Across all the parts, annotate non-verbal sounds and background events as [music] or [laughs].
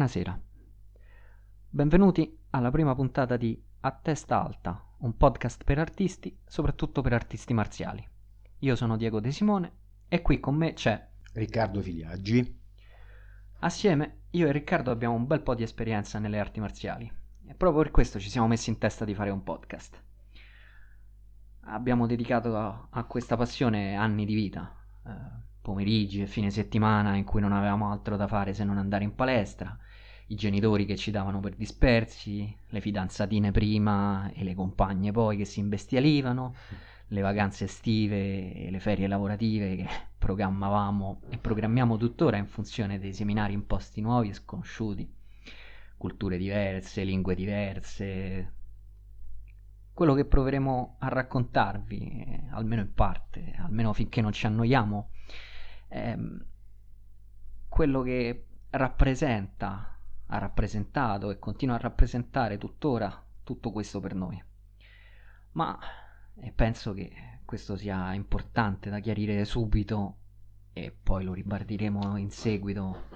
Buonasera. Benvenuti alla prima puntata di A Testa Alta, un podcast per artisti, soprattutto per artisti marziali. Io sono Diego De Simone e qui con me c'è Riccardo Filiaggi. Assieme io e Riccardo abbiamo un bel po' di esperienza nelle arti marziali e proprio per questo ci siamo messi in testa di fare un podcast. Abbiamo dedicato a, a questa passione anni di vita, eh, pomeriggi e fine settimana in cui non avevamo altro da fare se non andare in palestra, i genitori che ci davano per dispersi, le fidanzatine prima e le compagne poi che si imbestialivano, le vacanze estive e le ferie lavorative che programmavamo e programmiamo tuttora in funzione dei seminari in posti nuovi e sconosciuti, culture diverse, lingue diverse. Quello che proveremo a raccontarvi, eh, almeno in parte, almeno finché non ci annoiamo, è quello che rappresenta, ha rappresentato e continua a rappresentare tuttora tutto questo per noi. Ma e penso che questo sia importante da chiarire subito e poi lo ribadiremo in seguito.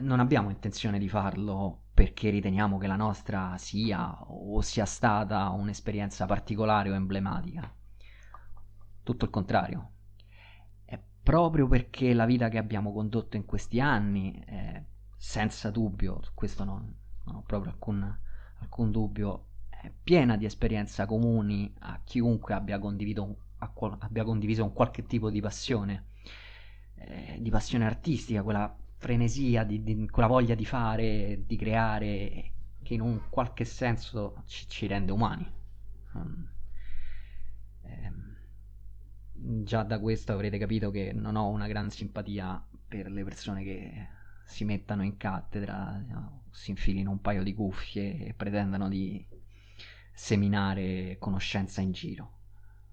Non abbiamo intenzione di farlo perché riteniamo che la nostra sia o sia stata un'esperienza particolare o emblematica. Tutto il contrario. È proprio perché la vita che abbiamo condotto in questi anni, eh, senza dubbio, su questo non, non ho proprio alcun, alcun dubbio, piena di esperienze comuni a chiunque abbia condiviso, qual- abbia condiviso un qualche tipo di passione, eh, di passione artistica, quella frenesia, di, di, quella voglia di fare, di creare, che in un qualche senso ci, ci rende umani. Um, ehm, già da questo avrete capito che non ho una gran simpatia per le persone che si mettano in cattedra, si infilino un paio di cuffie e pretendano di seminare conoscenza in giro.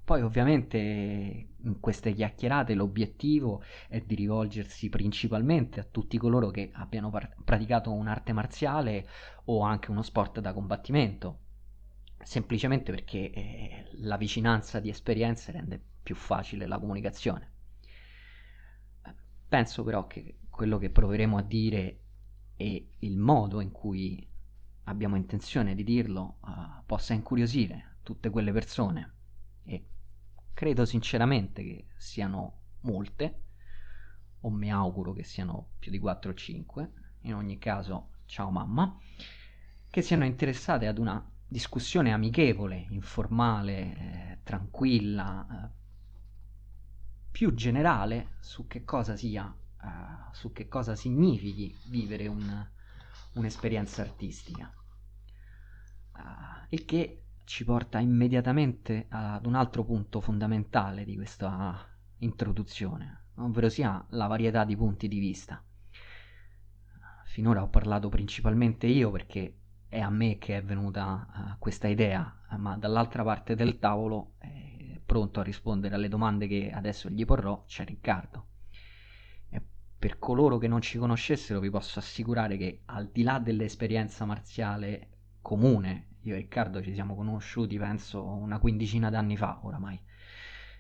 Poi ovviamente in queste chiacchierate l'obiettivo è di rivolgersi principalmente a tutti coloro che abbiano par- praticato un'arte marziale o anche uno sport da combattimento, semplicemente perché eh, la vicinanza di esperienze rende più facile la comunicazione. Penso però che quello che proveremo a dire e il modo in cui abbiamo intenzione di dirlo, uh, possa incuriosire tutte quelle persone. E credo sinceramente che siano molte, o mi auguro che siano più di 4 o 5, in ogni caso ciao mamma, che siano interessate ad una discussione amichevole, informale, eh, tranquilla, eh, più generale su che cosa sia, uh, su che cosa significhi vivere un, un'esperienza artistica. Uh, il che ci porta immediatamente ad un altro punto fondamentale di questa introduzione, ovvero sia la varietà di punti di vista. Finora ho parlato principalmente io perché è a me che è venuta uh, questa idea, ma dall'altra parte del tavolo, eh, pronto a rispondere alle domande che adesso gli porrò, c'è Riccardo. Per coloro che non ci conoscessero vi posso assicurare che al di là dell'esperienza marziale comune, io e Riccardo ci siamo conosciuti penso una quindicina d'anni fa oramai,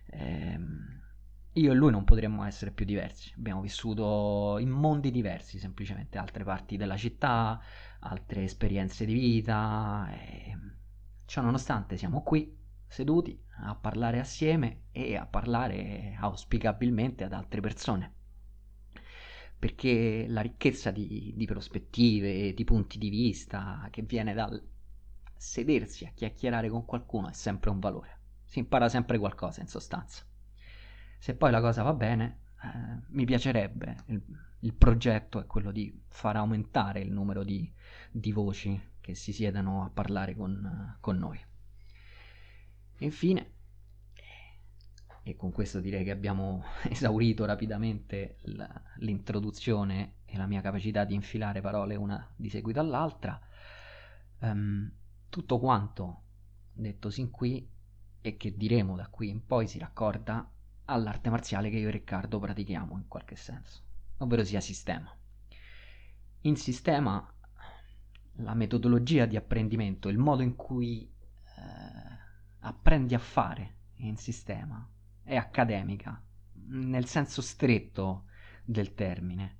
ehm, io e lui non potremmo essere più diversi, abbiamo vissuto in mondi diversi semplicemente, altre parti della città, altre esperienze di vita, e ciò nonostante siamo qui seduti a parlare assieme e a parlare auspicabilmente ad altre persone perché la ricchezza di, di prospettive, di punti di vista che viene dal sedersi a chiacchierare con qualcuno è sempre un valore. Si impara sempre qualcosa in sostanza. Se poi la cosa va bene, eh, mi piacerebbe, il, il, progetto è quello di far aumentare il numero di, di voci che si siedano a parlare con, con noi. Infine, e con questo direi che abbiamo [laughs] esaurito rapidamente l'introduzione e la mia capacità di infilare parole una di seguito all'altra. Um, tutto quanto detto sin qui e che diremo da qui in poi si raccorda all'arte marziale che io e Riccardo pratichiamo in qualche senso, ovvero sia sistema. In sistema la metodologia di apprendimento, il modo in cui eh, apprendi a fare in sistema è accademica, nel senso stretto del termine.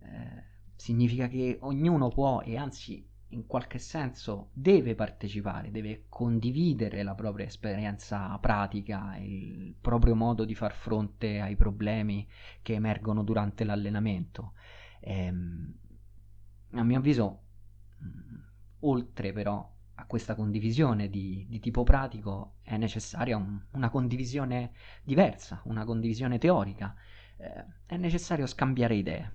Eh, significa che ognuno può e anzi in qualche senso deve partecipare, deve condividere la propria esperienza pratica, il proprio modo di far fronte ai problemi che emergono durante l'allenamento. Ehm, a mio avviso, oltre però a questa condivisione di, di tipo pratico, è necessaria un, una condivisione diversa, una condivisione teorica. Eh, è necessario scambiare idee.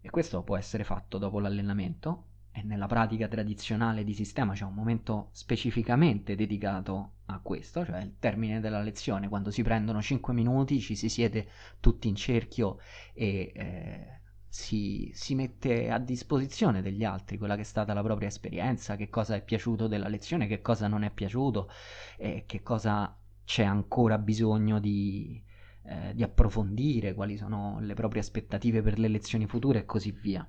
E questo può essere fatto dopo l'allenamento e nella pratica tradizionale di sistema c'è un momento specificamente dedicato a questo, cioè il termine della lezione, quando si prendono 5 minuti, ci si siede tutti in cerchio e eh, si, si, mette a disposizione degli altri quella che è stata la propria esperienza, che cosa è piaciuto della lezione, che cosa non è piaciuto e che cosa c'è ancora bisogno di, eh, di approfondire, quali sono le proprie aspettative per le lezioni future e così via.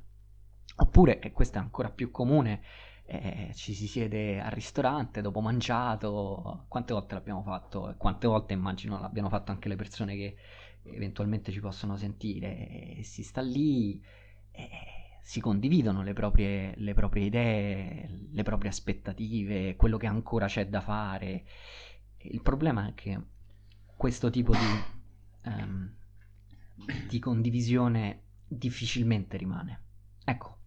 Oppure, e questo è ancora più comune, eh, ci si siede al ristorante dopo mangiato, quante volte l'abbiamo fatto e quante volte immagino l'abbiano fatto anche le persone che eventualmente ci possono sentire, si sta lì, e si condividono le proprie, le proprie idee, le proprie aspettative, quello che ancora c'è da fare. Il problema è che questo tipo di, um, di condivisione difficilmente rimane. Ecco,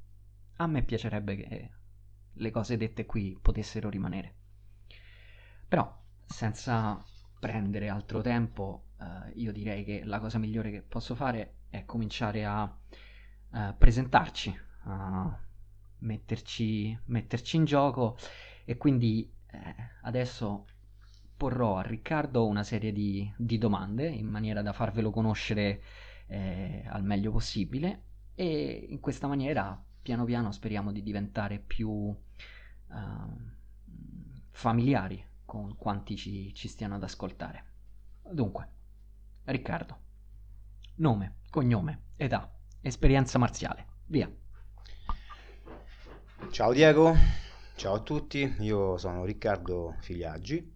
a me piacerebbe che le cose dette qui potessero rimanere. Però, senza prendere altro tempo, eh, io direi che la cosa migliore che posso fare è cominciare a eh, presentarci, a metterci, metterci, in gioco e quindi eh, adesso porrò a Riccardo una serie di, di, domande in maniera da farvelo conoscere eh, al meglio possibile e in questa maniera piano piano speriamo di diventare più uh, familiari con quanti ci, ci stiano ad ascoltare. Dunque, Riccardo, nome, cognome, età, esperienza marziale, via. Ciao Diego, ciao a tutti, io sono Riccardo Figliaggi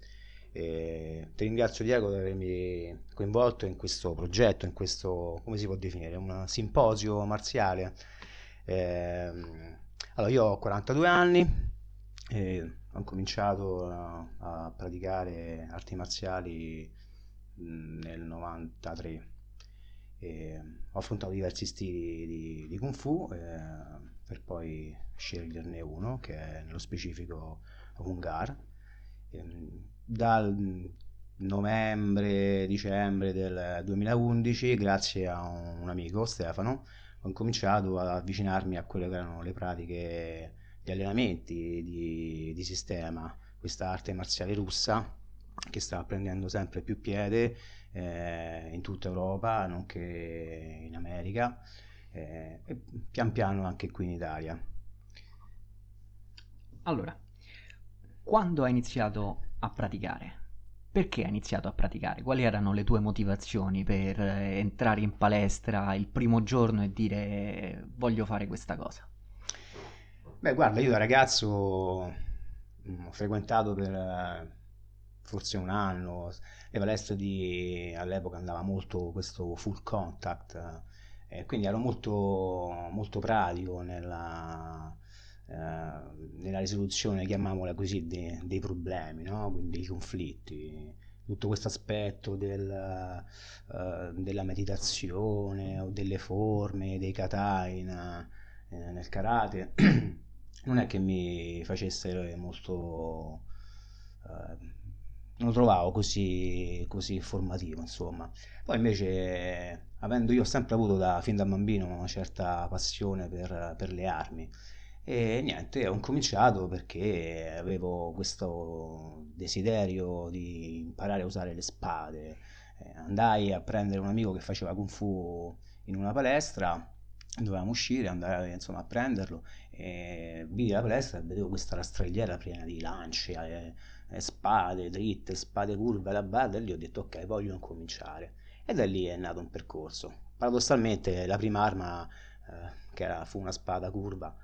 e ti ringrazio Diego di avermi coinvolto in questo progetto, in questo, come si può definire, un simposio marziale eh, allora, io ho 42 anni, e ho cominciato a, a praticare arti marziali nel 93. E ho affrontato diversi stili di, di Kung Fu eh, per poi sceglierne uno che è nello specifico Hungar. dal novembre, dicembre del 2011, grazie a un amico Stefano, ho incominciato ad avvicinarmi a quelle che erano le pratiche di allenamenti di, di sistema, questa arte marziale russa che sta prendendo sempre più piede eh, in tutta Europa, nonché in America eh, e pian piano anche qui in Italia. Allora, quando hai iniziato a praticare? Perché hai iniziato a praticare? Quali erano le tue motivazioni per eh, entrare in palestra il primo giorno e dire voglio fare questa cosa? Beh, guarda, io da ragazzo mm, ho frequentato per eh, forse un anno le palestre di all'epoca andava molto questo full contact eh, quindi ero molto, molto pratico nella, eh, nella risoluzione, chiamiamola così, dei, dei problemi, no? quindi dei conflitti. Tutto questo aspetto del, uh, della meditazione o delle forme, dei kata in, eh, nel karate, [clears throat] non è che mi facesse molto... Uh, non lo trovavo così, così formativo, insomma. Poi invece, avendo io sempre avuto da, fin da bambino una certa passione per, per le armi, e niente, ho incominciato perché avevo questo desiderio di imparare a usare le spade. Eh, andai a prendere un amico che faceva kung fu in una palestra, dovevamo uscire, andare insomma a prenderlo e vidi la palestra e vedevo questa rastrelliera piena di lance, eh, eh, spade dritte, spade curve alla barra e lì ho detto ok, voglio incominciare. E da lì è nato un percorso. Paradossalmente la prima arma, eh, che era, fu una spada curva,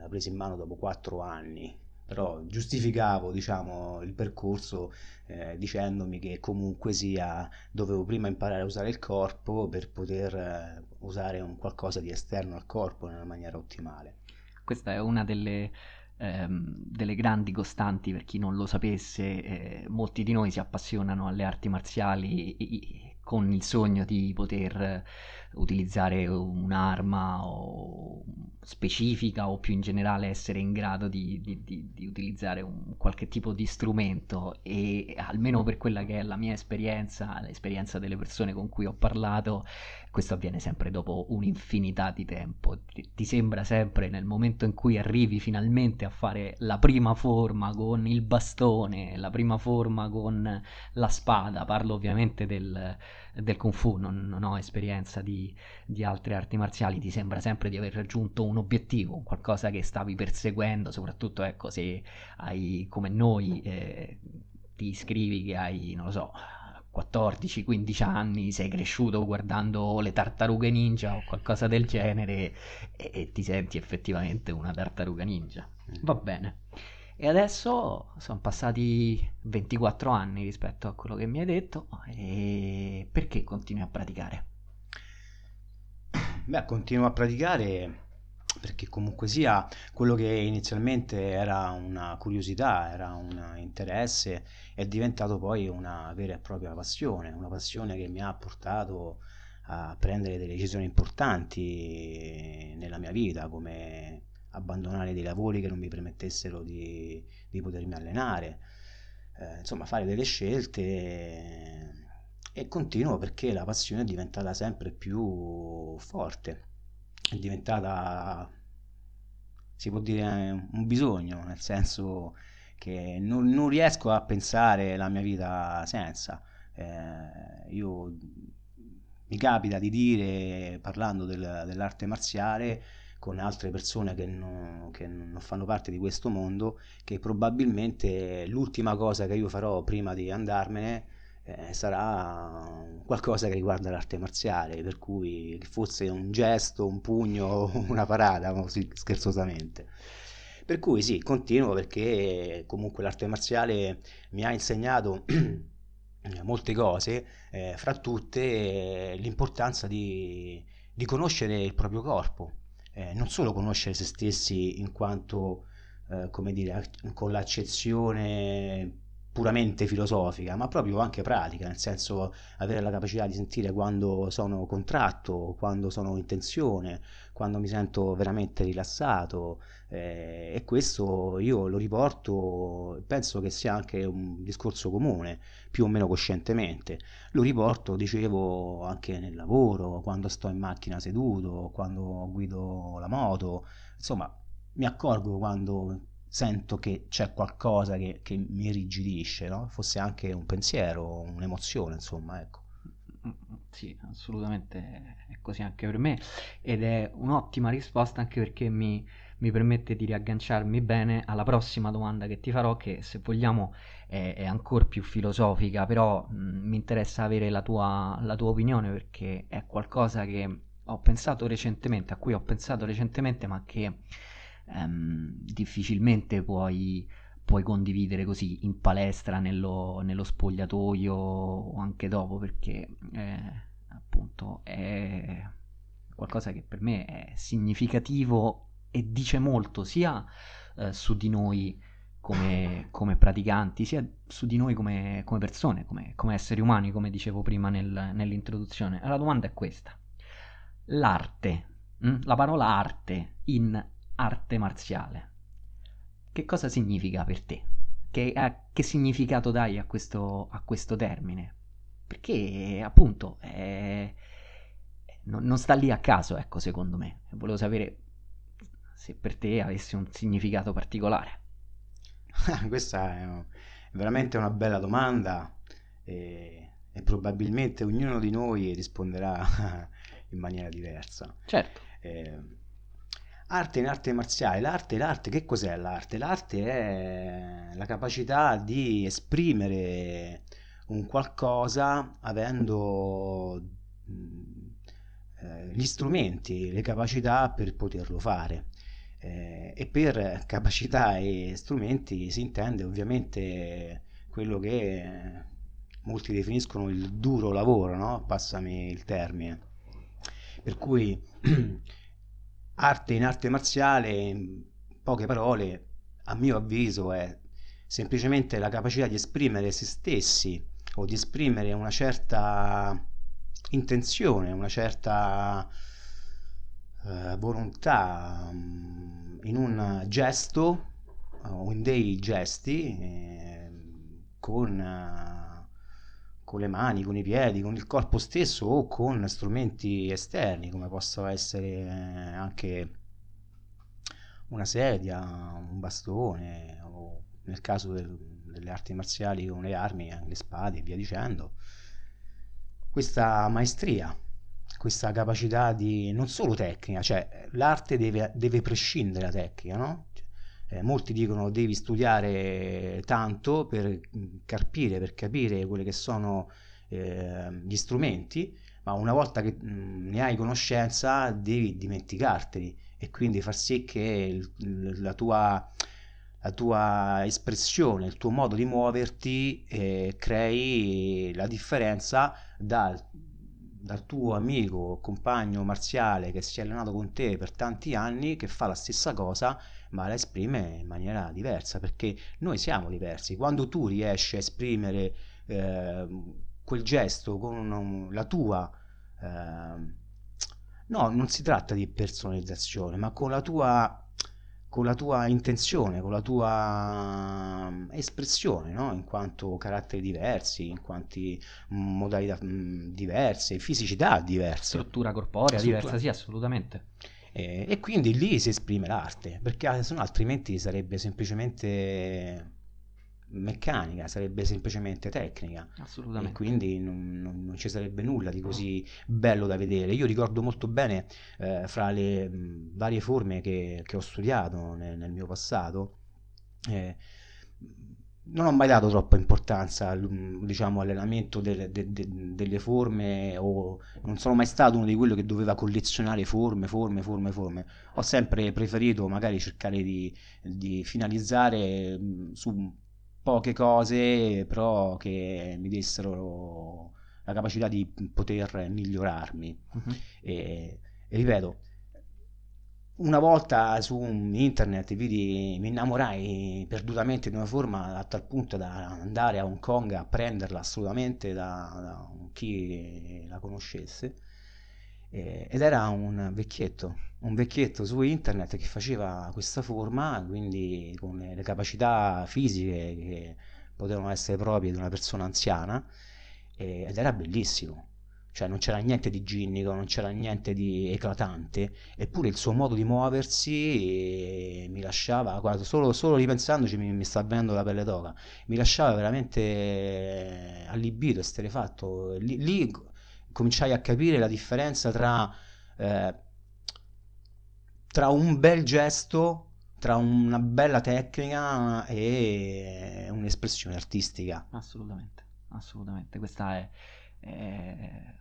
l'ha presa in mano dopo quattro anni però giustificavo diciamo, il percorso eh, dicendomi che comunque sia dovevo prima imparare a usare il corpo per poter eh, usare un qualcosa di esterno al corpo nella maniera ottimale. Questa è una delle, ehm, delle grandi costanti per chi non lo sapesse, eh, molti di noi si appassionano alle arti marziali con il sogno di poter utilizzare un'arma o specifica o più in generale essere in grado di, di, di, di, utilizzare un qualche tipo di strumento e almeno per quella che è la mia esperienza, l'esperienza delle persone con cui ho parlato, questo avviene sempre dopo un'infinità di tempo. Ti, ti sembra sempre nel momento in cui arrivi finalmente a fare la prima forma con il bastone, la prima forma con la spada, parlo ovviamente del, del kung fu, non, non ho esperienza di, di altre arti marziali, ti sembra sempre di aver raggiunto un obiettivo, qualcosa che stavi perseguendo, soprattutto ecco se hai come noi eh, ti iscrivi che hai, non lo so, 14-15 anni, sei cresciuto guardando le tartarughe ninja o qualcosa del genere e, e ti senti effettivamente una tartaruga ninja. Va bene. E adesso sono passati 24 anni rispetto a quello che mi hai detto e perché continui a praticare? Beh, continuo a praticare perché comunque sia quello che inizialmente era una curiosità, era un interesse, è diventato poi una vera e propria passione, una passione che mi ha portato a prendere delle decisioni importanti nella mia vita, come abbandonare dei lavori che non mi permettessero di, di potermi allenare, eh, insomma fare delle scelte e continuo perché la passione è diventata sempre più forte, è diventata, si può dire, un bisogno, nel senso che non, non riesco a pensare la mia vita senza. Eh, io mi capita di dire, parlando del, dell'arte marziale, con altre persone che non, che non, fanno parte di questo mondo, che probabilmente l'ultima cosa che io farò prima di andarmene eh, sarà qualcosa che riguarda l'arte marziale, per cui fosse un gesto, un pugno, [laughs] una parata, così scherzosamente. Per cui sì, continuo perché comunque l'arte marziale mi ha insegnato [clears throat] molte cose, eh, fra tutte eh, l'importanza di, di conoscere il proprio corpo, eh, non solo conoscere se stessi in quanto, eh, come dire, con l'accezione puramente filosofica, ma proprio anche pratica, nel senso avere la capacità di sentire quando sono contratto, quando sono in tensione, quando mi sento veramente rilassato eh, e questo io lo riporto, penso che sia anche un discorso comune, più o meno coscientemente, lo riporto, dicevo, anche nel lavoro, quando sto in macchina seduto, quando guido la moto, insomma mi accorgo quando sento che c'è qualcosa che, che mi irrigidisce, no? fosse anche un pensiero, un'emozione, insomma, ecco. Sì, assolutamente è così anche per me ed è un'ottima risposta anche perché mi, mi permette di riagganciarmi bene alla prossima domanda che ti farò che se vogliamo è, è ancora più filosofica, però mh, mi interessa avere la tua, la tua opinione perché è qualcosa che ho pensato recentemente, a cui ho pensato recentemente ma che ehm, difficilmente puoi, puoi, condividere così in palestra, nello, nello, spogliatoio o anche dopo, perché eh, appunto è qualcosa che per me è significativo e dice molto sia eh, su di noi come, come, praticanti, sia su di noi come, come persone, come, come, esseri umani, come dicevo prima nel, nell'introduzione. La domanda è questa. L'arte, mh? Hm? la parola arte in arte marziale. Che cosa significa per te? Che, eh, che significato dai a questo, a questo, termine? Perché appunto è, non, non, sta lì a caso, ecco, secondo me. Volevo sapere se per te avesse un significato particolare. [laughs] Questa è veramente una bella domanda e, e probabilmente ognuno di noi risponderà [laughs] in maniera diversa. Certo. Eh, Arte in arte marziale, l'arte, l'arte, che cos'è l'arte? L'arte è la capacità di esprimere un qualcosa avendo eh, gli strumenti, le capacità per poterlo fare. Eh, e per capacità e strumenti si intende ovviamente quello che molti definiscono il duro lavoro, no? passami il termine. Per cui [clears throat] arte in arte marziale, in poche parole, a mio avviso, è semplicemente la capacità di esprimere se stessi o di esprimere una certa intenzione, una certa eh, volontà mm, in un gesto o in dei gesti eh, con, eh, con le mani, con i piedi, con il corpo stesso o con strumenti esterni come possono essere anche una sedia, un bastone o nel caso del, delle arti marziali con le armi, le spade e via dicendo. Questa maestria, questa capacità di non solo tecnica, cioè l'arte deve, deve prescindere da tecnica, no? Eh, molti dicono devi studiare tanto per carpire, per capire quelli che sono eh, gli strumenti, ma una volta che mh, ne hai conoscenza devi dimenticarteli e quindi far sì che il, la, tua, la tua espressione, il tuo modo di muoverti eh, crei la differenza dal, dal tuo amico o compagno marziale che si è allenato con te per tanti anni, che fa la stessa cosa ma la esprime in maniera diversa perché noi siamo diversi. Quando tu riesci a esprimere eh, quel gesto con la tua... Eh, no, non si tratta di personalizzazione, ma con la tua con la tua intenzione, con la tua mm, espressione, no? in quanto caratteri diversi, in quanti modalità mm, diverse, fisicità diverse. Struttura corporea Struttura. diversa, sì, assolutamente. E, e quindi lì si esprime l'arte, perché no altrimenti sarebbe semplicemente meccanica, sarebbe semplicemente tecnica. Assolutamente. E quindi non, non, non, ci sarebbe nulla di così bello da vedere. Io ricordo molto bene eh, fra le mh, varie forme che, che ho studiato nel, nel mio passato. Eh, non ho mai dato troppa importanza diciamo, all'allenamento delle, de, de, delle forme o non sono mai stato uno di quelli che doveva collezionare forme, forme, forme, forme. Ho sempre preferito magari cercare di, di finalizzare su poche cose, però che mi dessero la capacità di poter migliorarmi. Uh-huh. E, e ripeto, una volta su internet vidi, mi innamorai perdutamente di una forma a tal punto da andare a Hong Kong a prenderla assolutamente da, da chi la conoscesse eh, ed era un vecchietto, un vecchietto su internet che faceva questa forma, quindi con le capacità fisiche che potevano essere proprie di una persona anziana eh, ed era bellissimo cioè non c'era niente di ginnico, non c'era niente di eclatante, eppure il suo modo di muoversi mi lasciava, guarda, solo, solo ripensandoci mi, mi, sta avvenendo la pelle d'oca, mi lasciava veramente allibito, esterefatto. Lì, lì cominciai a capire la differenza tra, eh, tra un bel gesto, tra una bella tecnica e un'espressione artistica. Assolutamente, assolutamente. Questa è... è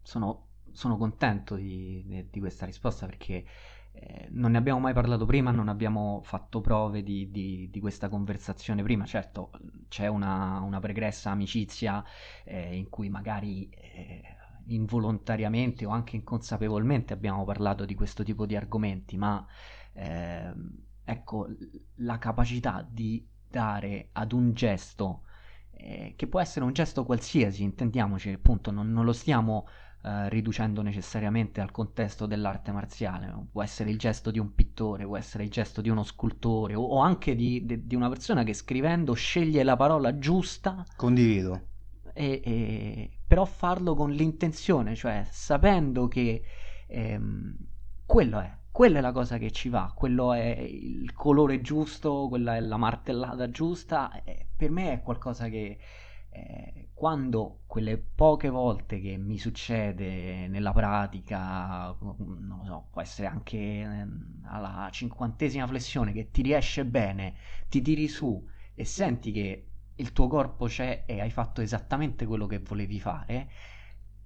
sono, sono contento di, di, questa risposta perché eh, non ne abbiamo mai parlato prima, non abbiamo fatto prove di, di, di questa conversazione prima. Certo, c'è una, una pregressa amicizia eh, in cui magari eh, involontariamente o anche inconsapevolmente abbiamo parlato di questo tipo di argomenti, ma ehm, ecco, la capacità di dare ad un gesto, eh, che può essere un gesto qualsiasi, intendiamoci, appunto, non, non lo stiamo eh, riducendo necessariamente al contesto dell'arte marziale. Può essere il gesto di un pittore, può essere il gesto di uno scultore o, o anche di, di, di, una persona che scrivendo sceglie la parola giusta. Condivido. E, e, però farlo con l'intenzione, cioè sapendo che ehm, quello è, quella è la cosa che ci va, quello è il colore giusto, quella è la martellata giusta, per me è qualcosa che eh, quando quelle poche volte che mi succede nella pratica, non so, può essere anche eh, alla cinquantesima flessione che ti riesce bene, ti tiri su e senti che il tuo corpo c'è e hai fatto esattamente quello che volevi fare,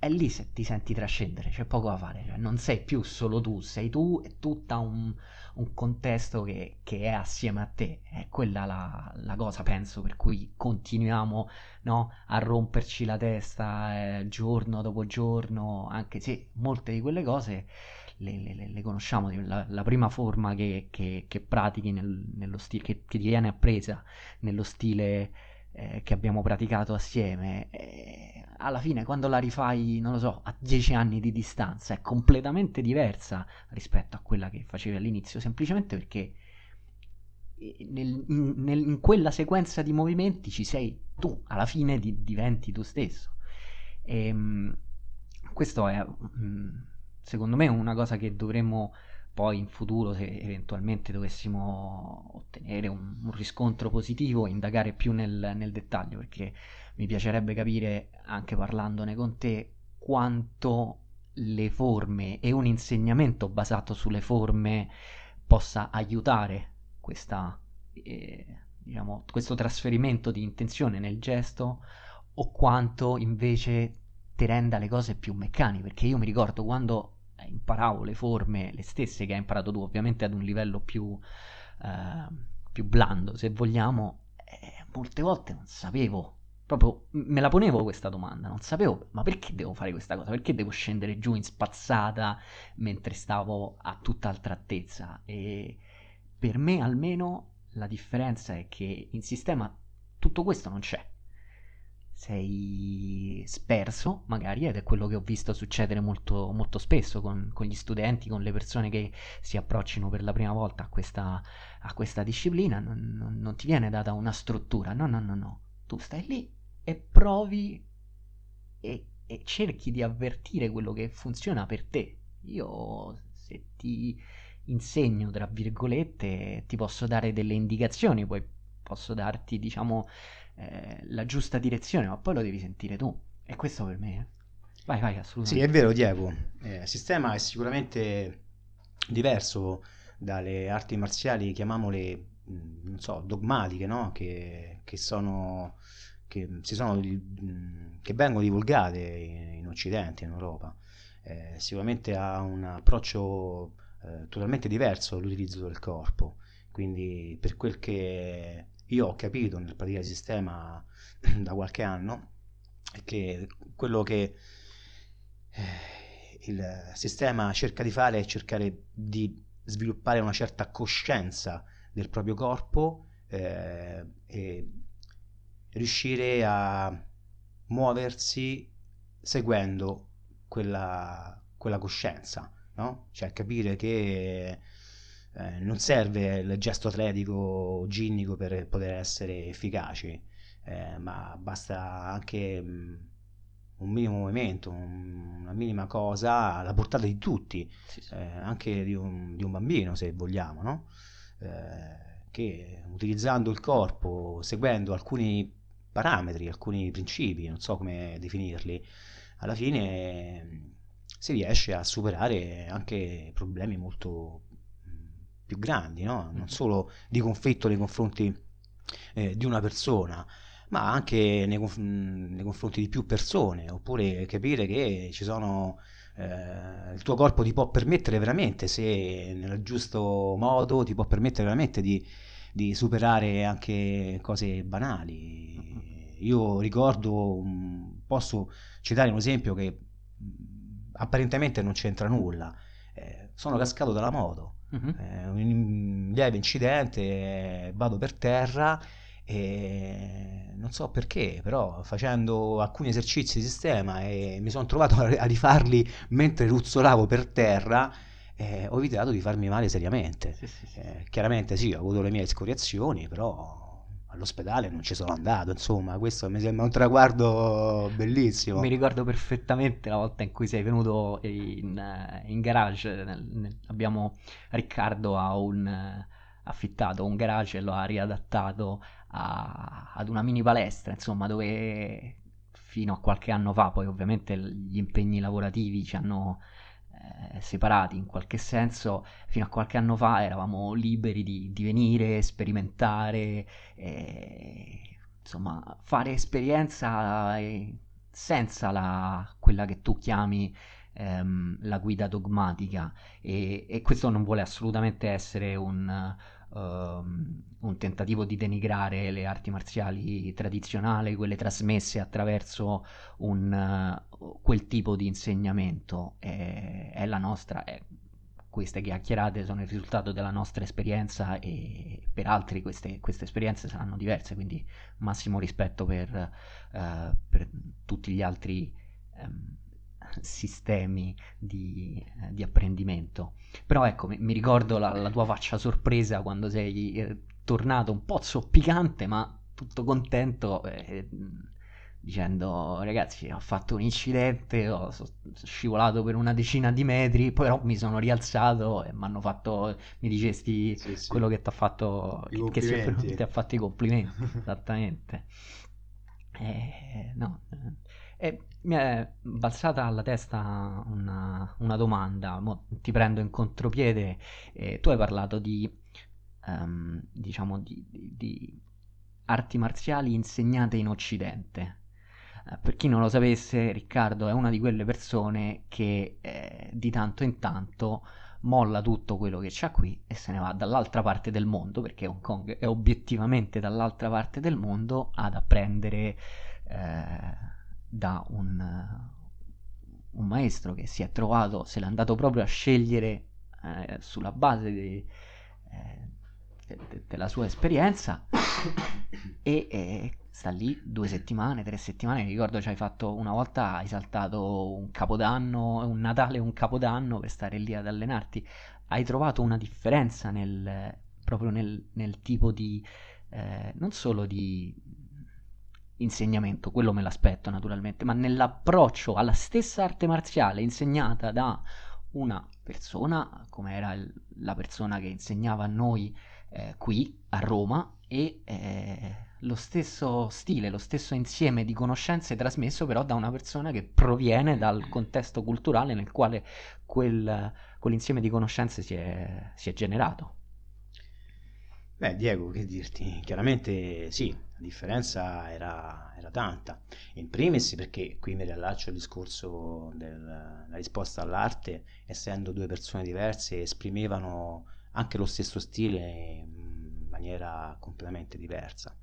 è lì se ti senti trascendere, c'è poco da fare, cioè non sei più solo tu, sei tu e tutta un, un contesto che, che, è assieme a te, è quella la, la cosa penso per cui continuiamo no, a romperci la testa eh, giorno dopo giorno, anche se molte di quelle cose le, le, le conosciamo, la, la, prima forma che, che, che pratichi nel, nello stile, che, che ti viene appresa nello stile eh, che abbiamo praticato assieme, eh, alla fine quando la rifai, non lo so, a dieci anni di distanza è completamente diversa rispetto a quella che facevi all'inizio, semplicemente perché eh, nel, in, nel, in, quella sequenza di movimenti ci sei tu, alla fine di, diventi tu stesso. E, ehm, questo è, mm, secondo me, una cosa che dovremmo poi in futuro se eventualmente dovessimo ottenere un, un riscontro positivo indagare più nel, nel, dettaglio perché mi piacerebbe capire anche parlandone con te quanto le forme e un insegnamento basato sulle forme possa aiutare questa, eh, diciamo, questo trasferimento di intenzione nel gesto o quanto invece ti renda le cose più meccaniche perché io mi ricordo quando imparavo le forme, le stesse che hai imparato tu, ovviamente ad un livello più, eh, più blando, se vogliamo, eh, molte volte non sapevo, proprio me la ponevo questa domanda, non sapevo, ma perché devo fare questa cosa? Perché devo scendere giù in spazzata mentre stavo a tutt'altra altezza? E per me almeno la differenza è che in sistema tutto questo non c'è sei sperso, magari, ed è quello che ho visto succedere molto, molto spesso con, con, gli studenti, con le persone che si approccino per la prima volta a questa, a questa disciplina, non, non, non, ti viene data una struttura, no, no, no, no, tu stai lì e provi e, e cerchi di avvertire quello che funziona per te. Io, se ti insegno, tra virgolette, ti posso dare delle indicazioni, poi posso darti, diciamo, eh, la giusta direzione, ma poi lo devi sentire tu. E questo per me. Eh. Vai, vai, assolutamente. Sì, è vero, Diego. Eh, il sistema è sicuramente diverso dalle arti marziali, chiamiamole, non so, dogmatiche, no? Che, che sono... Che, sono, che vengono divulgate in, Occidente, in Europa. Eh, sicuramente ha un approccio eh, totalmente diverso all'utilizzo del corpo. Quindi per quel che io ho capito nel praticare il sistema [laughs] da qualche anno che quello che eh, il sistema cerca di fare è cercare di sviluppare una certa coscienza del proprio corpo eh, e riuscire a muoversi seguendo quella, quella coscienza, no? cioè capire che eh, non serve il gesto atletico ginnico per poter essere efficaci, eh, ma basta anche mh, mm, un minimo movimento, un, una minima cosa alla portata di tutti, sì, sì. Eh, anche di un, di un, bambino se vogliamo, no? Eh, che utilizzando il corpo, seguendo alcuni parametri, alcuni principi, non so come definirli, alla fine mm, si riesce a superare anche problemi molto più grandi, no? non mm-hmm. solo di conflitto nei confronti eh, di una persona, ma anche nei, conf- nei, confronti di più persone, oppure capire che ci sono... Eh, il tuo corpo ti può permettere veramente, se nel giusto modo, ti può permettere veramente di, di superare anche cose banali. Mm-hmm. Io ricordo, posso citare un esempio che apparentemente non c'entra nulla. Eh, sono cascato dalla moto uh-huh. eh, un lieve incidente, vado per terra e non so perché, però facendo alcuni esercizi di sistema e mi sono trovato a rifarli mentre ruzzolavo per terra, eh, ho evitato di farmi male seriamente. Sì, sì, sì. Eh, chiaramente sì, ho avuto le mie escoriazioni, però all'ospedale non ci sono andato, insomma, questo mi sembra un traguardo bellissimo. Mi ricordo perfettamente la volta in cui sei venuto in, in garage, nel, nel, abbiamo Riccardo ha un affittato un garage e lo ha riadattato a, ad una mini palestra, insomma, dove fino a qualche anno fa, poi ovviamente gli impegni lavorativi ci hanno eh, separati in qualche senso, fino a qualche anno fa eravamo liberi di, di venire, sperimentare, eh, insomma, fare esperienza e senza la, quella che tu chiami ehm, la guida dogmatica. E, e, questo non vuole assolutamente essere un, uh, un, tentativo di denigrare le arti marziali tradizionali, quelle trasmesse attraverso un, uh, quel tipo di insegnamento, è, è la nostra... È, queste chiacchierate sono il risultato della nostra esperienza e per altri queste, queste esperienze saranno diverse, quindi massimo rispetto per, uh, per tutti gli altri um, sistemi di, eh, di, apprendimento. Però ecco, mi, mi ricordo la, la, tua faccia sorpresa quando sei eh, tornato un po' zoppicante, ma tutto contento. Eh, dicendo ragazzi ho fatto un incidente, ho scivolato per una decina di metri, però mi sono rialzato e mi hanno fatto, mi dicesti sì, sì. quello che ti ha fatto, I che si, [laughs] ti ha fatto i complimenti, [laughs] esattamente. Eh, no, eh, mi è balzata alla testa una, una domanda, Mo ti prendo in contropiede, eh, tu hai parlato di, um, diciamo, di, di, di arti marziali insegnate in Occidente. Eh, per chi non lo sapesse, Riccardo è una di quelle persone che eh, di tanto in tanto molla tutto quello che c'ha qui e se ne va dall'altra parte del mondo, perché Hong Kong è obiettivamente dall'altra parte del mondo, ad apprendere eh, da un, un, maestro che si è trovato, se l'è andato proprio a scegliere eh, sulla base di, eh, de, de, della sua esperienza [coughs] e eh, sta lì due settimane, tre settimane, ricordo ci hai fatto una volta, hai saltato un capodanno, un Natale e un capodanno per stare lì ad allenarti, hai trovato una differenza nel, proprio nel, nel tipo di, eh, non solo di insegnamento, quello me l'aspetto naturalmente, ma nell'approccio alla stessa arte marziale insegnata da una persona, come era il, la persona che insegnava a noi eh, qui a Roma, e eh, lo stesso stile, lo stesso insieme di conoscenze trasmesso però da una persona che proviene dal contesto culturale nel quale quel, quell'insieme di conoscenze si è, si è generato. Beh, Diego, che dirti? Chiaramente sì, la differenza era, era, tanta. In primis perché qui mi riallaccio al discorso della risposta all'arte, essendo due persone diverse, esprimevano anche lo stesso stile in maniera completamente diversa.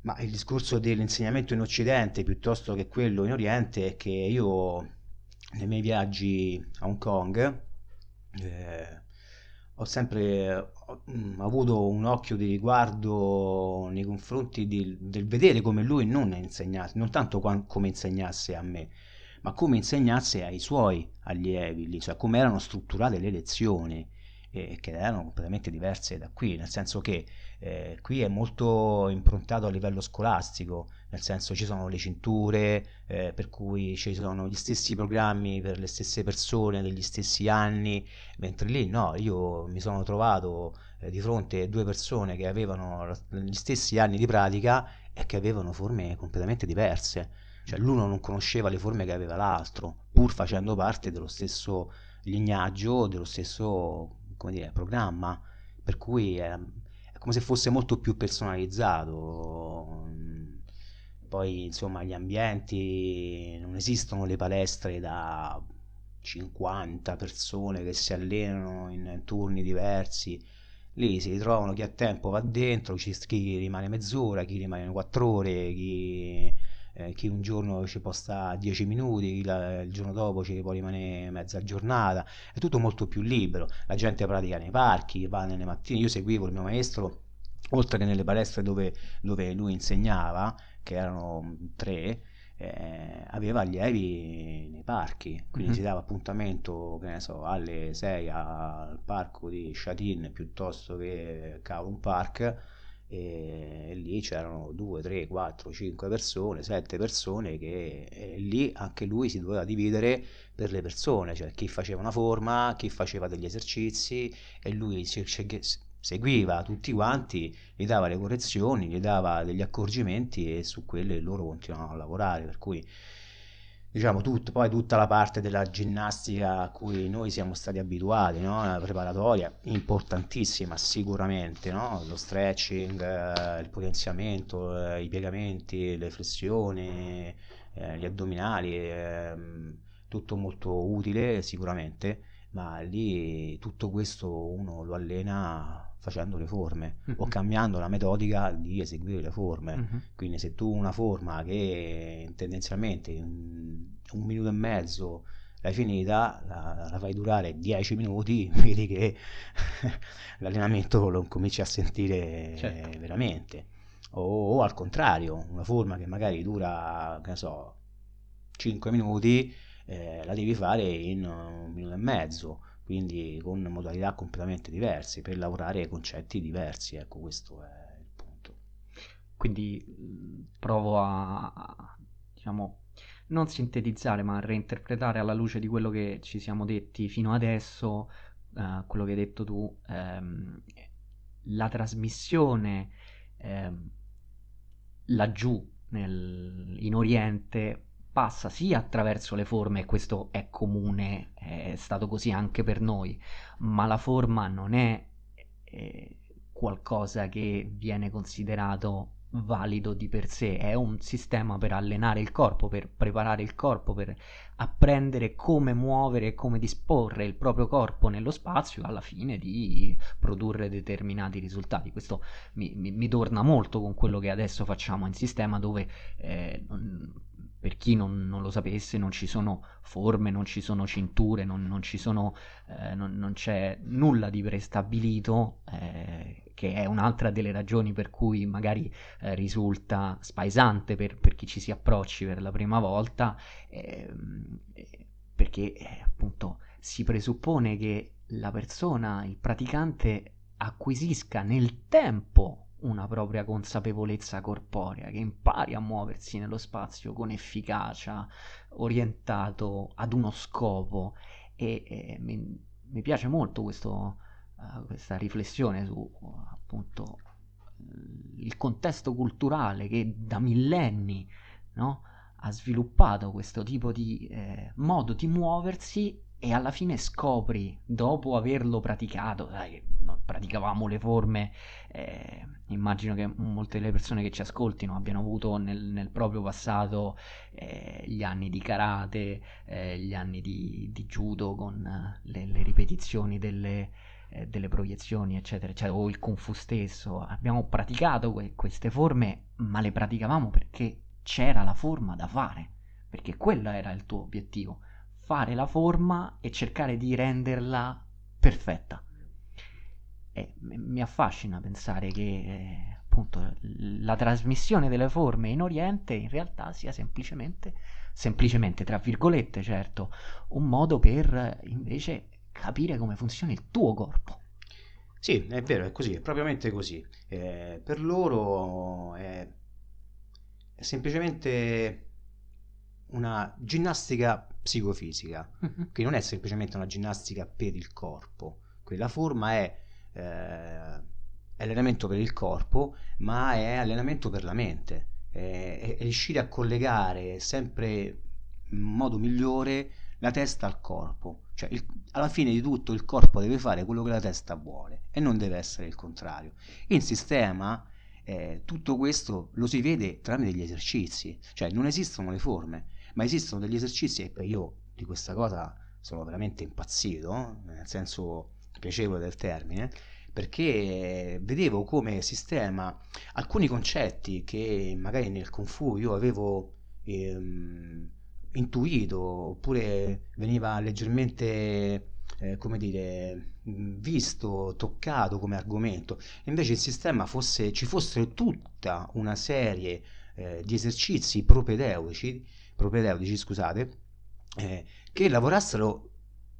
Ma il discorso dell'insegnamento in Occidente piuttosto che quello in Oriente è che io nei miei viaggi a Hong Kong eh, ho sempre mm, avuto un occhio di riguardo nei confronti di, del vedere come lui non insegnasse, non tanto qua, come insegnasse a me, ma come insegnasse ai suoi allievi, cioè come erano strutturate le lezioni eh, che erano completamente diverse da qui, nel senso che eh, qui è molto improntato a livello scolastico, nel senso ci sono le cinture, eh, per cui ci sono gli stessi programmi per le stesse persone degli stessi anni, mentre lì no, io mi sono trovato eh, di fronte a due persone che avevano gli stessi anni di pratica e che avevano forme completamente diverse, cioè l'uno non conosceva le forme che aveva l'altro, pur facendo parte dello stesso lignaggio, dello stesso dire, programma, per cui è come se fosse molto più personalizzato. Poi insomma gli ambienti non esistono le palestre da 50 persone che si allenano in turni diversi. Lì si ritrovano chi ha tempo va dentro, chi rimane mezz'ora, chi rimane 4 ore, chi eh, chi un giorno ci può stare 10 minuti, il, il giorno dopo ci può rimanere mezza giornata, è tutto molto più libero, la gente pratica nei parchi, va nelle mattine, io seguivo il mio maestro, oltre che nelle palestre dove, dove lui insegnava, che erano tre, eh, aveva allievi nei parchi, quindi mm-hmm. si dava appuntamento, che ne so, alle 6 al parco di Chatin piuttosto che Kowloon Park e lì c'erano 2, 3, 4, 5 persone, 7 persone che lì anche lui si doveva dividere per le persone, cioè chi faceva una forma, chi faceva degli esercizi e lui seguiva tutti quanti, gli dava le correzioni, gli dava degli accorgimenti e su quelle loro continuavano a lavorare, per cui diciamo tutto, poi tutta la parte della ginnastica a cui noi siamo stati abituati, no? la preparatoria, importantissima sicuramente, no? lo stretching, eh, il potenziamento, eh, i piegamenti, le flessioni, eh, gli addominali, ehm, tutto molto utile sicuramente, ma lì tutto questo uno lo allena facendo le forme Mhm. o cambiando la metodica di eseguire le forme. Mhm. Quindi se tu una forma che tendenzialmente in un minuto e mezzo l'hai finita, la, la fai durare 10 minuti, [laughs] vedi che [laughs] l'allenamento lo cominci a sentire Certo. veramente. O, o al contrario, una forma che magari dura, che ne so, 5 minuti, eh, la devi fare in un minuto e mezzo, quindi con modalità completamente diverse, per lavorare concetti diversi. Ecco, questo è il punto. Quindi provo a, a, diciamo, non sintetizzare, ma a reinterpretare alla luce di quello che ci siamo detti fino adesso, eh, quello che hai detto tu, ehm, la trasmissione ehm, laggiù nel- in Oriente passa sia attraverso le forme, e questo è comune, è stato così anche per noi, ma la forma non è eh, qualcosa che viene considerato valido di per sé, è un sistema per allenare il corpo, per preparare il corpo, per apprendere come muovere e come disporre il proprio corpo nello spazio alla fine di produrre determinati risultati. Questo mi, mi- mi torna molto con quello che adesso facciamo in sistema dove eh, per chi non, non lo sapesse non ci sono forme, non ci sono cinture, non, non sono, eh, non, c'è nulla di prestabilito, eh, che è un'altra delle ragioni per cui magari eh, risulta spaesante per, per chi ci si approcci per la prima volta, ehm, eh, perché eh, appunto si presuppone che la persona, il praticante, acquisisca nel tempo una propria consapevolezza corporea, che impari a muoversi nello spazio con efficacia, orientato ad uno scopo. E, e mi, mi piace molto questo, uh, questa riflessione su appunto il contesto culturale che da millenni no, ha sviluppato questo tipo di eh, modo di muoversi e alla fine scopri, dopo averlo praticato, sai, praticavamo le forme, eh, immagino che molte delle persone che ci ascoltino abbiano avuto nel, nel proprio passato eh, gli anni di karate, eh, gli anni di, di judo con le, le ripetizioni delle, eh, delle proiezioni, eccetera, eccetera, o il kung fu stesso. Abbiamo praticato que- queste forme, ma le praticavamo perché c'era la forma da fare, perché quello era il tuo obiettivo fare la forma e cercare di renderla perfetta. E mi affascina pensare che eh, appunto la trasmissione delle forme in Oriente in realtà sia semplicemente, semplicemente tra virgolette, certo, un modo per invece capire come funziona il tuo corpo. Sì, è vero, è così, è propriamente così. Eh, per loro è, è semplicemente una ginnastica psicofisica, Mhm. che non è semplicemente una ginnastica per il corpo, quella forma è, eh, allenamento per il corpo, ma è allenamento per la mente, è, è riuscire a collegare sempre in modo migliore la testa al corpo, cioè il- alla fine di tutto il corpo deve fare quello che la testa vuole e non deve essere il contrario. In sistema eh, tutto questo lo si vede tramite gli esercizi, cioè non esistono le forme, ma esistono degli esercizi e io di questa cosa sono veramente impazzito, nel senso piacevole del termine, perché vedevo come sistema alcuni concetti che magari nel Kung Fu io avevo ehm, intuito oppure veniva leggermente eh, come dire visto, toccato come argomento. Invece il sistema fosse, ci fosse tutta una serie eh, di esercizi propedeutici, propedeutici scusate, eh, che lavorassero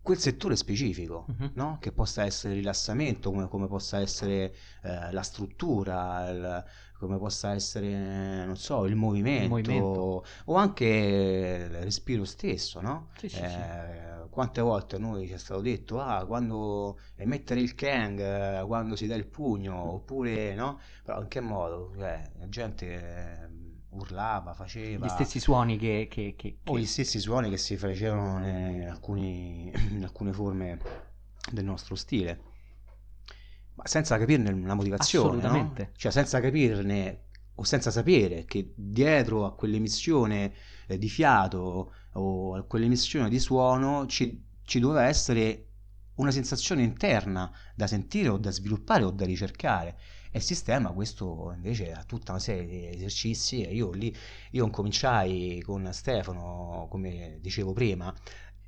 quel settore specifico, Mhm. no? che possa essere il rilassamento, come, come possa essere eh, la struttura, il- come possa essere, non so, il movimento, movimento. o anche il respiro stesso, no? Sì, sì, sì. Eh, quante volte a noi ci è stato detto, ah, quando emettere il Kang, eh, quando si dà il pugno, oppure, no? Però in che modo? Cioè, la gente eh, urlava, faceva... Gli stessi suoni che... che, che, O che- gli stessi suoni che si facevano in, alcuni- in alcune forme del nostro stile, ma senza capirne la motivazione, no? Assolutamente. Cioè senza capirne o senza sapere che dietro a quell'emissione eh, di fiato o a quell'emissione di suono ci, ci doveva essere una sensazione interna da sentire o da sviluppare o da ricercare. E il sistema questo invece ha tutta una serie di esercizi e io lì io cominciai con Stefano, come dicevo prima,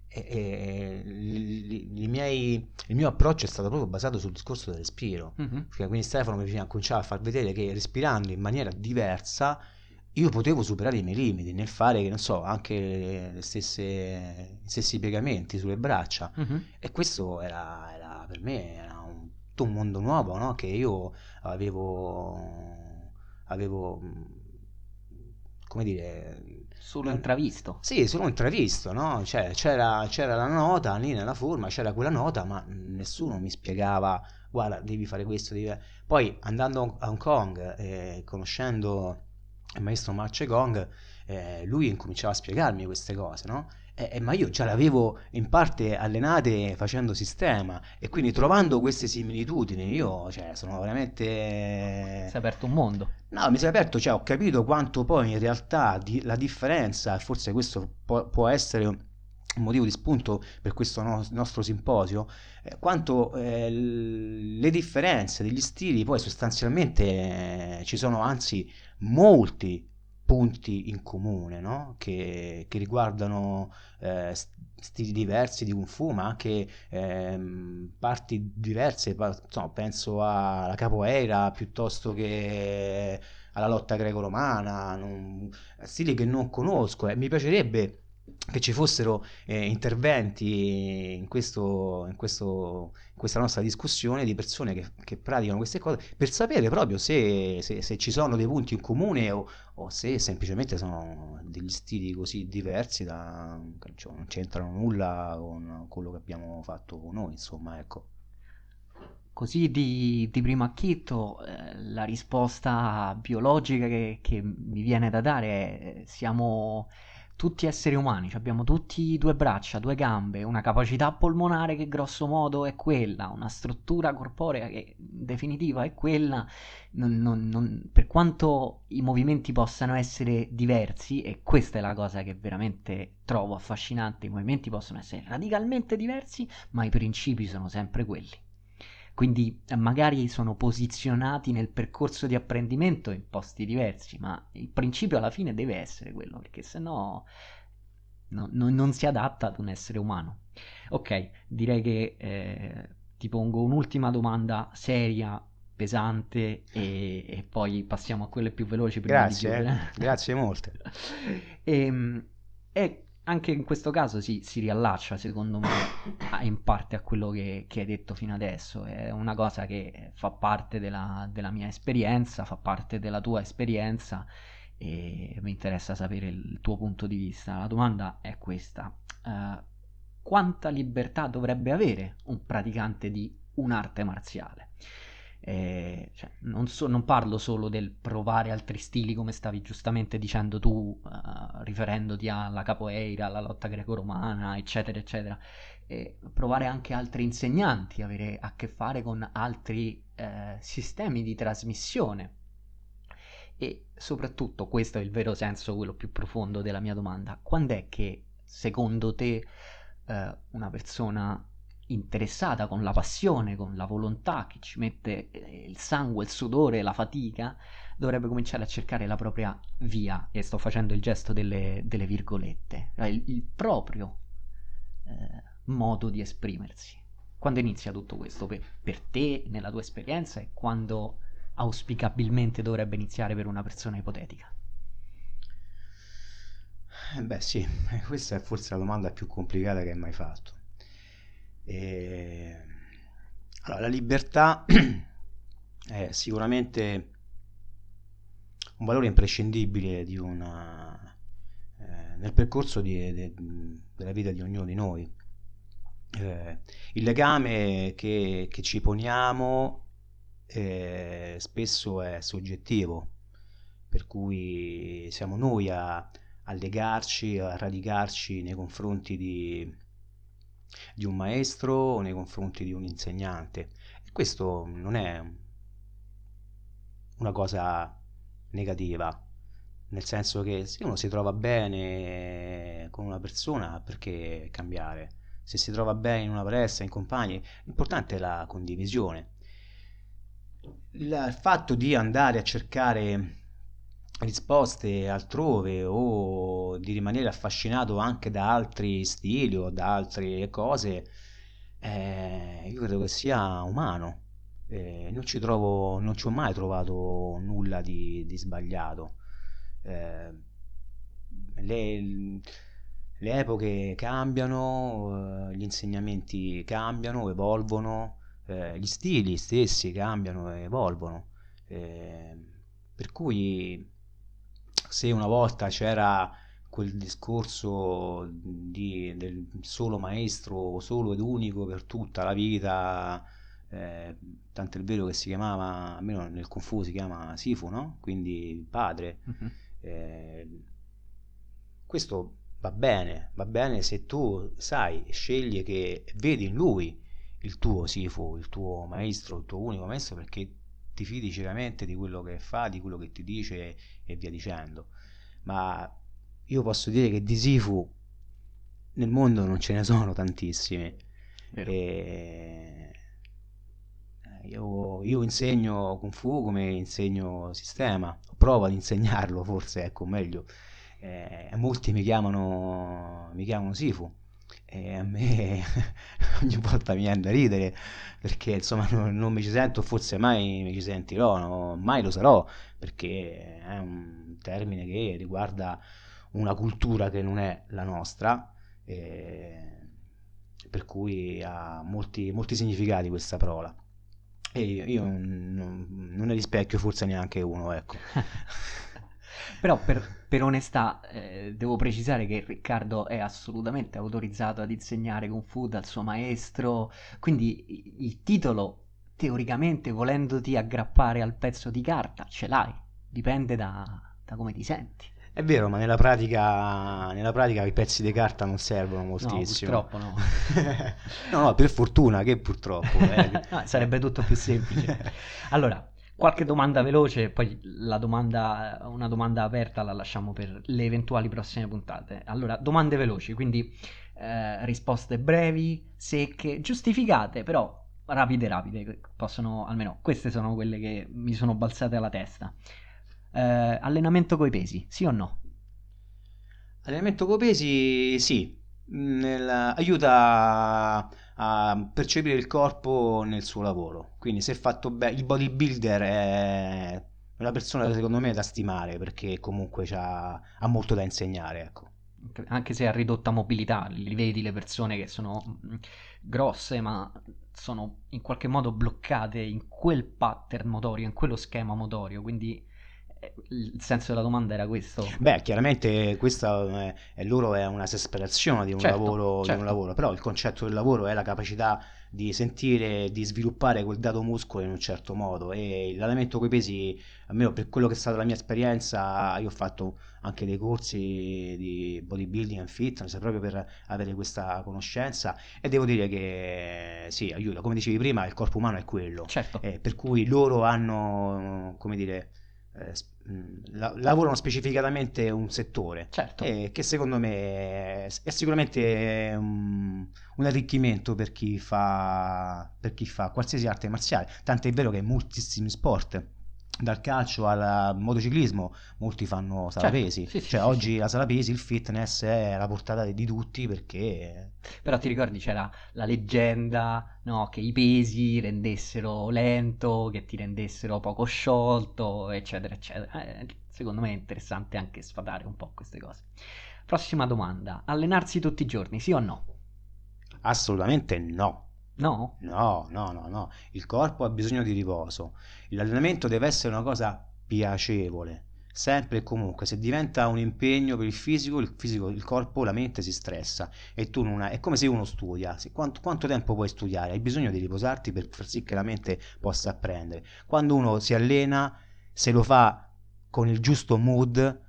e, e, i, i miei, il mio approccio è stato proprio basato sul discorso del respiro. Mm-hmm. Quindi Stefano mi cominciava a far vedere che respirando in maniera diversa io potevo superare i miei limiti nel fare, che non so, anche le stesse, gli stessi piegamenti sulle braccia. Mm-hmm. E questo era, era, per me era un, tutto un mondo nuovo, no? Che io avevo, avevo come dire... Solo intravisto. Sì, solo intravisto, no? Cioè, c'era, c'era la nota lì nella forma, c'era quella nota, ma nessuno mi spiegava, guarda, devi fare questo, devi... Poi andando a Hong Kong, eh, conoscendo il maestro Ma Gong, eh, lui incominciava a spiegarmi queste cose, no? Eh, eh, ma io già l'avevo in parte allenate facendo sistema e quindi trovando queste similitudini io cioè, sono veramente... Si è aperto un mondo. No, mi si è aperto, cioè ho capito quanto poi in realtà di, la differenza, forse questo può, può, essere un motivo di spunto per questo no, nostro simposio, eh, quanto eh, le differenze degli stili poi sostanzialmente ci sono anzi molti punti in comune no? che, che, riguardano eh, stili diversi di Kung Fu, ma anche ehm, parti diverse, insomma, penso alla capoeira piuttosto che alla lotta greco-romana, non, stili che non conosco e mi piacerebbe che ci fossero eh, interventi in, questo, in, questo, in, questa nostra discussione di persone che, che, praticano queste cose per sapere proprio se, se, se ci sono dei punti in comune o, o, se semplicemente sono degli stili così diversi da cioè, non c'entrano nulla con quello che abbiamo fatto noi, insomma, ecco. Così di, di primo acchitto eh, la risposta biologica che, che mi viene da dare è siamo tutti esseri umani, abbiamo tutti due braccia, due gambe, una capacità polmonare che grosso modo è quella, una struttura corporea che in definitiva è quella, non, non, non, per quanto i movimenti possano essere diversi, e questa è la cosa che veramente trovo affascinante, i movimenti possono essere radicalmente diversi, ma i principi sono sempre quelli quindi eh, magari sono posizionati nel percorso di apprendimento in posti diversi, ma il principio alla fine deve essere quello, perché se no, no non si adatta ad un essere umano. Ok, direi che eh, ti pongo un'ultima domanda seria, pesante e, e, poi passiamo a quelle più veloci. Grazie, eh. grazie molte. e, [laughs] ehm, e anche in questo caso si, si, riallaccia, secondo me, in parte a quello che, che, hai detto fino adesso. È una cosa che fa parte della, della, mia esperienza, fa parte della tua esperienza e mi interessa sapere il tuo punto di vista. La domanda è questa. Uh, quanta libertà dovrebbe avere un praticante di un'arte marziale? Eh, cioè, non, so, non, parlo solo del provare altri stili, come stavi giustamente dicendo tu, uh, riferendoti alla capoeira, alla lotta greco-romana, eccetera, eccetera. Eh, provare anche altri insegnanti, avere a che fare con altri eh, sistemi di trasmissione. E soprattutto, questo è il vero senso, quello più profondo della mia domanda, quando è che secondo te eh, una persona interessata con la passione, con la volontà, che ci mette eh, il sangue, il sudore, la fatica, dovrebbe cominciare a cercare la propria via, e sto facendo il gesto delle, delle virgolette, cioè il, il proprio eh, modo di esprimersi. Quando inizia tutto questo per, per te, nella tua esperienza, e quando auspicabilmente dovrebbe iniziare per una persona ipotetica? Eh, beh sì, [laughs] questa è forse la domanda più complicata che hai mai fatto e... Allora, la libertà [clears throat] è sicuramente un valore imprescindibile una, eh, nel percorso di, de, della vita di ognuno di noi. Eh, il legame che, che ci poniamo eh, spesso è soggettivo, per cui siamo noi a, a legarci, a radicarci nei confronti di, di un maestro o nei confronti di un insegnante. E questo non è una cosa negativa, nel senso che se uno si trova bene con una persona, perché cambiare? Se si trova bene in una palestra, in compagni, l'importante è la condivisione. Il fatto di andare a cercare risposte altrove o di rimanere affascinato anche da altri stili o da altre cose, eh, io credo che sia umano. Eh, non ci trovo, non ci ho mai trovato nulla di, di sbagliato. Eh, le, le, epoche cambiano, eh, gli insegnamenti cambiano, evolvono, eh, gli stili stessi cambiano e evolvono. Eh, per cui se una volta c'era quel discorso di, del solo maestro, solo ed unico per tutta la vita, eh, tanto è vero che si chiamava, almeno nel Kung Fu si chiama Sifu, no? Quindi padre. Uh-huh. Eh, questo va bene, va bene se tu sai, scegli che vedi in lui il tuo Sifu, il tuo maestro, il tuo unico maestro perché ti fidi ciecamente di quello che fa, di quello che ti dice e via dicendo. Ma io posso dire che di Sifu nel mondo non ce ne sono tantissimi. E... Io, io, insegno Kung Fu come insegno sistema, provo ad insegnarlo forse, ecco meglio. Eh, molti mi chiamano, mi chiamano Sifu e a me [laughs] ogni volta mi viene da ridere perché insomma non, non, mi ci sento, forse mai mi ci sentirò, no, mai lo sarò perché è un termine che riguarda una cultura che non è la nostra, per cui ha molti, molti significati questa parola. E io, io non, non ne rispecchio forse neanche uno, ecco. [laughs] Però per, per onestà eh, devo precisare che Riccardo è assolutamente autorizzato ad insegnare Kung Fu dal suo maestro, quindi il titolo teoricamente volendoti aggrappare al pezzo di carta ce l'hai, dipende da, da come ti senti. È vero, ma nella pratica, nella pratica i pezzi di carta non servono moltissimo. No, purtroppo no. [laughs] no, no, per fortuna che purtroppo. Eh. [laughs] no, sarebbe tutto più semplice. [laughs] Allora, qualche domanda veloce, poi domanda, una domanda aperta la lasciamo per le eventuali prossime puntate. Allora, domande veloci, quindi eh, risposte brevi, secche, giustificate, però rapide, rapide. Possono, almeno queste sono quelle che mi sono balzate alla testa. Eh, allenamento coi pesi, sì o no? Allenamento coi pesi, sì. Nel, aiuta a percepire il corpo nel suo lavoro. Quindi se fatto bene, il bodybuilder è una persona secondo me da stimare perché comunque ha molto da insegnare. Ecco. Anche se ha ridotta mobilità, li vedi le persone che sono mm, grosse ma sono in qualche modo bloccate in quel pattern motorio, in quello schema motorio, quindi il senso della domanda era questo. Beh, chiaramente questa è, è loro è una esasperazione di un, certo, lavoro, certo. di un certo. lavoro, però il concetto del lavoro è la capacità di sentire, di sviluppare quel dato muscolo in un certo modo e l'allenamento coi pesi, almeno per quello che è stata la mia esperienza, io ho fatto anche dei corsi di bodybuilding and fitness proprio per avere questa conoscenza e devo dire che sì, aiuta, come dicevi prima, il corpo umano è quello, certo. eh, per cui loro hanno, come dire, eh, la, lavorano specificatamente un settore. Certo. eh, che secondo me è, è sicuramente un, un, arricchimento per chi, fa, per chi fa qualsiasi arte marziale, tant'è vero che moltissimi sport dal calcio al motociclismo molti fanno sala certo, pesi sì, cioè sì, oggi sì. la sala pesi il fitness è alla portata di tutti perché però ti ricordi c'era la leggenda no, che i pesi rendessero lento che ti rendessero poco sciolto eccetera eccetera. Eh, secondo me è interessante anche sfatare un po' queste cose. Prossima domanda. Allenarsi tutti i giorni sì o no? assolutamente no No? No, no, no, no. Il corpo ha bisogno di riposo. L'allenamento deve essere una cosa piacevole. Sempre e comunque, se diventa un impegno per il fisico, il fisico, il corpo, la mente si stressa e tu non hai, è come se uno studia. Quanto, quanto tempo puoi studiare? Hai bisogno di riposarti per far sì che la mente possa apprendere. Quando uno si allena, se lo fa con il giusto mood,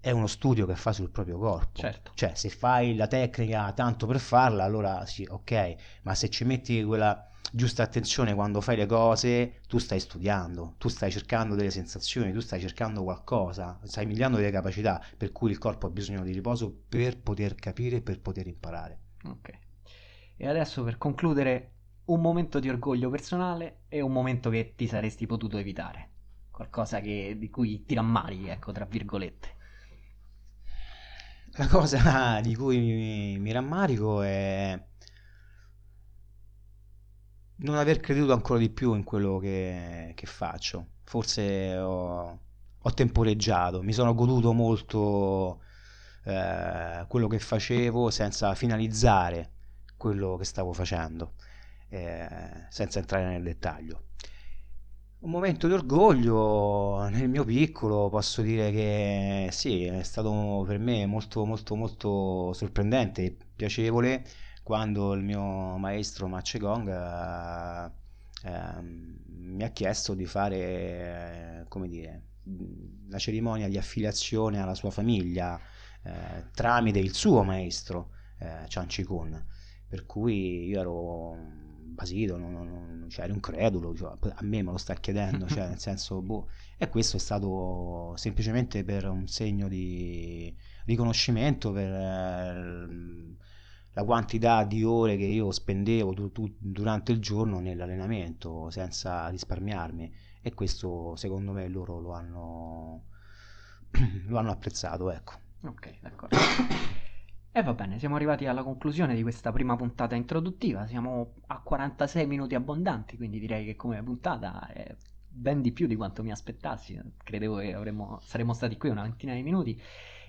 è uno studio che fa sul proprio corpo. Certo. Cioè, se fai la tecnica tanto per farla, allora sì, ok, ma se ci metti quella, giusta attenzione quando fai le cose, tu stai studiando, tu stai cercando delle sensazioni, tu stai cercando qualcosa, stai migliando delle capacità, per cui il corpo ha bisogno di riposo per poter capire, per poter imparare. Ok. E adesso per concludere, un momento di orgoglio personale e un momento che ti saresti potuto evitare. Qualcosa che, di cui ti rammarichi, ecco, tra virgolette. La cosa [laughs] di cui mi, mi rammarico è non aver creduto ancora di più in quello che, che faccio. Forse ho, ho, temporeggiato, mi sono goduto molto eh, quello che facevo senza finalizzare quello che stavo facendo, eh, senza entrare nel dettaglio. Un momento di orgoglio nel mio piccolo, posso dire che sì, è stato per me molto molto molto sorprendente e piacevole quando il mio maestro Ma Gong eh, eh, mi ha chiesto di fare, eh, come dire, la cerimonia di affiliazione alla sua famiglia eh, tramite il suo maestro eh, Chan Chi Kun. Per cui io ero basito, non, non, cioè ero incredulo, cioè, a me me lo sta chiedendo, cioè, nel [laughs] senso, boh. e questo è stato semplicemente per un segno di riconoscimento, per eh, la quantità di ore che io spendevo tu, tu, durante il giorno nell'allenamento senza risparmiarmi. E questo secondo me loro lo hanno, [clears throat] lo hanno apprezzato ecco. Ok d'accordo e va bene siamo arrivati alla conclusione di questa prima puntata introduttiva. Siamo a 46 minuti abbondanti quindi direi che come puntata è ben di più di quanto mi aspettassi. Credevo che avremmo, saremmo stati qui una ventina di minuti.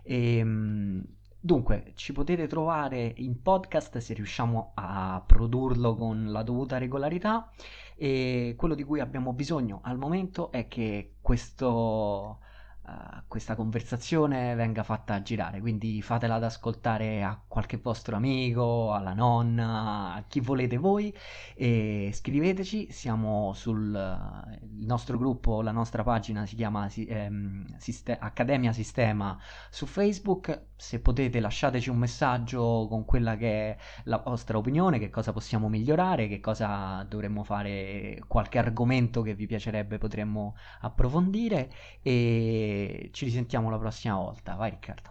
E ehm, Dunque, ci potete trovare in podcast se riusciamo a produrlo con la dovuta regolarità. E quello di cui abbiamo bisogno al momento è che questo uh, questa conversazione venga fatta girare, quindi fatela ad ascoltare a qualche vostro amico, alla nonna, a chi volete voi. E scriveteci, siamo sul uh, nostro gruppo, la nostra pagina si chiama ehm, Siste- Accademia Sistema su Facebook, se potete lasciateci un messaggio con quella che è la vostra opinione, che cosa possiamo migliorare, che cosa dovremmo fare, qualche argomento che vi piacerebbe potremmo approfondire e ci risentiamo la prossima volta. Vai Riccardo.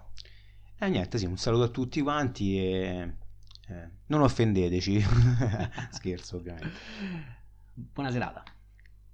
E eh, niente, sì, un saluto a tutti quanti e eh, non offendeteci. [laughs] Scherzo ovviamente. Buona serata.